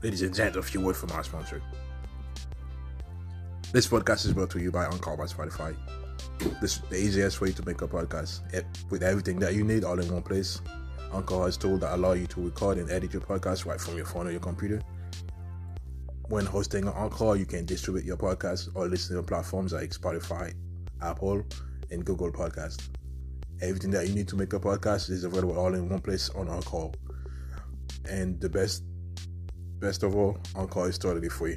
Ladies and gents, a few words from our sponsor. This podcast is brought to you by Anchor by Spotify. This is the easiest way to make a podcast with everything that you need all in one place. Anchor has tools that allow you to record and edit your podcast right from your phone or your computer. When hosting on Anchor, you can distribute your podcast or listen to platforms like Spotify, Apple, and Google Podcast. Everything that you need to make a podcast is available all in one place on Anchor. And the best best of all, Anchor is totally free.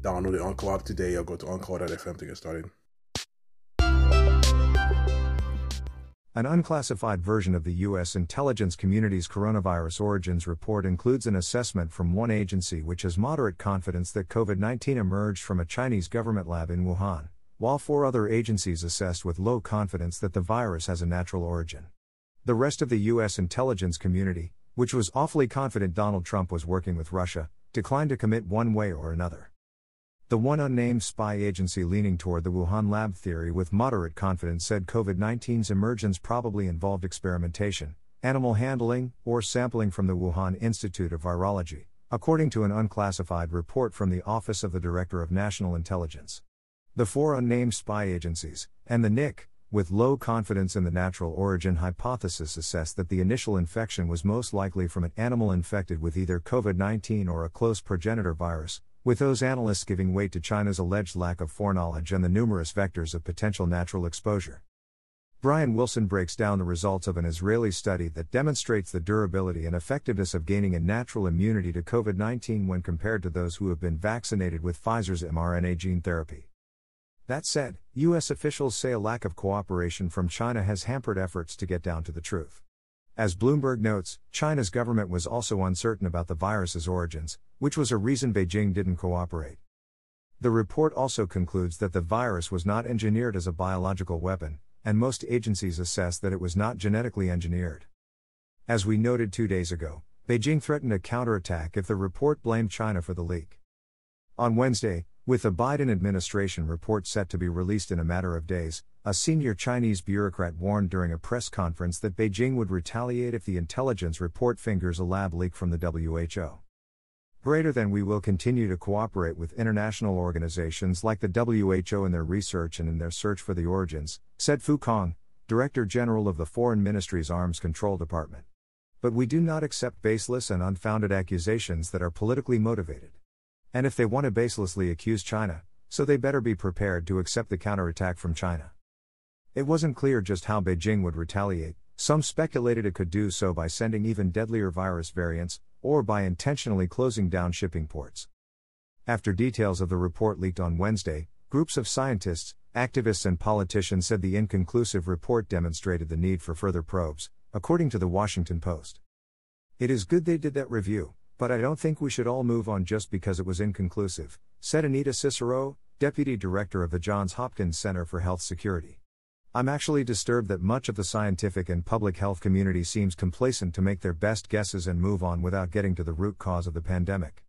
Download the Anchor app today or go to Anchor.fm to get started. An unclassified version of the U.S. intelligence community's coronavirus origins report includes an assessment from one agency which has moderate confidence that COVID 19 emerged from a Chinese government lab in Wuhan, while four other agencies assessed with low confidence that the virus has a natural origin. The rest of the U.S. intelligence community, which was awfully confident Donald Trump was working with Russia, declined to commit one way or another. The one unnamed spy agency leaning toward the Wuhan lab theory with moderate confidence said COVID 19's emergence probably involved experimentation, animal handling, or sampling from the Wuhan Institute of Virology, according to an unclassified report from the Office of the Director of National Intelligence. The four unnamed spy agencies, and the NIC, with low confidence in the natural origin hypothesis, assessed that the initial infection was most likely from an animal infected with either COVID 19 or a close progenitor virus, with those analysts giving weight to China's alleged lack of foreknowledge and the numerous vectors of potential natural exposure. Brian Wilson breaks down the results of an Israeli study that demonstrates the durability and effectiveness of gaining a natural immunity to COVID 19 when compared to those who have been vaccinated with Pfizer's mRNA gene therapy. That said, U.S. officials say a lack of cooperation from China has hampered efforts to get down to the truth. As Bloomberg notes, China's government was also uncertain about the virus's origins, which was a reason Beijing didn't cooperate. The report also concludes that the virus was not engineered as a biological weapon, and most agencies assess that it was not genetically engineered. As we noted two days ago, Beijing threatened a counterattack if the report blamed China for the leak. On Wednesday, with the Biden administration report set to be released in a matter of days, a senior Chinese bureaucrat warned during a press conference that Beijing would retaliate if the intelligence report fingers a lab leak from the WHO. Greater than we will continue to cooperate with international organizations like the WHO in their research and in their search for the origins, said Fu Cong, Director General of the Foreign Ministry's Arms Control Department. But we do not accept baseless and unfounded accusations that are politically motivated. And if they want to baselessly accuse China, so they better be prepared to accept the counterattack from China. It wasn't clear just how Beijing would retaliate, some speculated it could do so by sending even deadlier virus variants, or by intentionally closing down shipping ports. After details of the report leaked on Wednesday, groups of scientists, activists, and politicians said the inconclusive report demonstrated the need for further probes, according to the Washington Post. It is good they did that review, but I don't think we should all move on just because it was inconclusive, said Anita Cicero, Deputy Director of the Johns Hopkins Center for Health Security. I'm actually disturbed that much of the scientific and public health community seems complacent to make their best guesses and move on without getting to the root cause of the pandemic.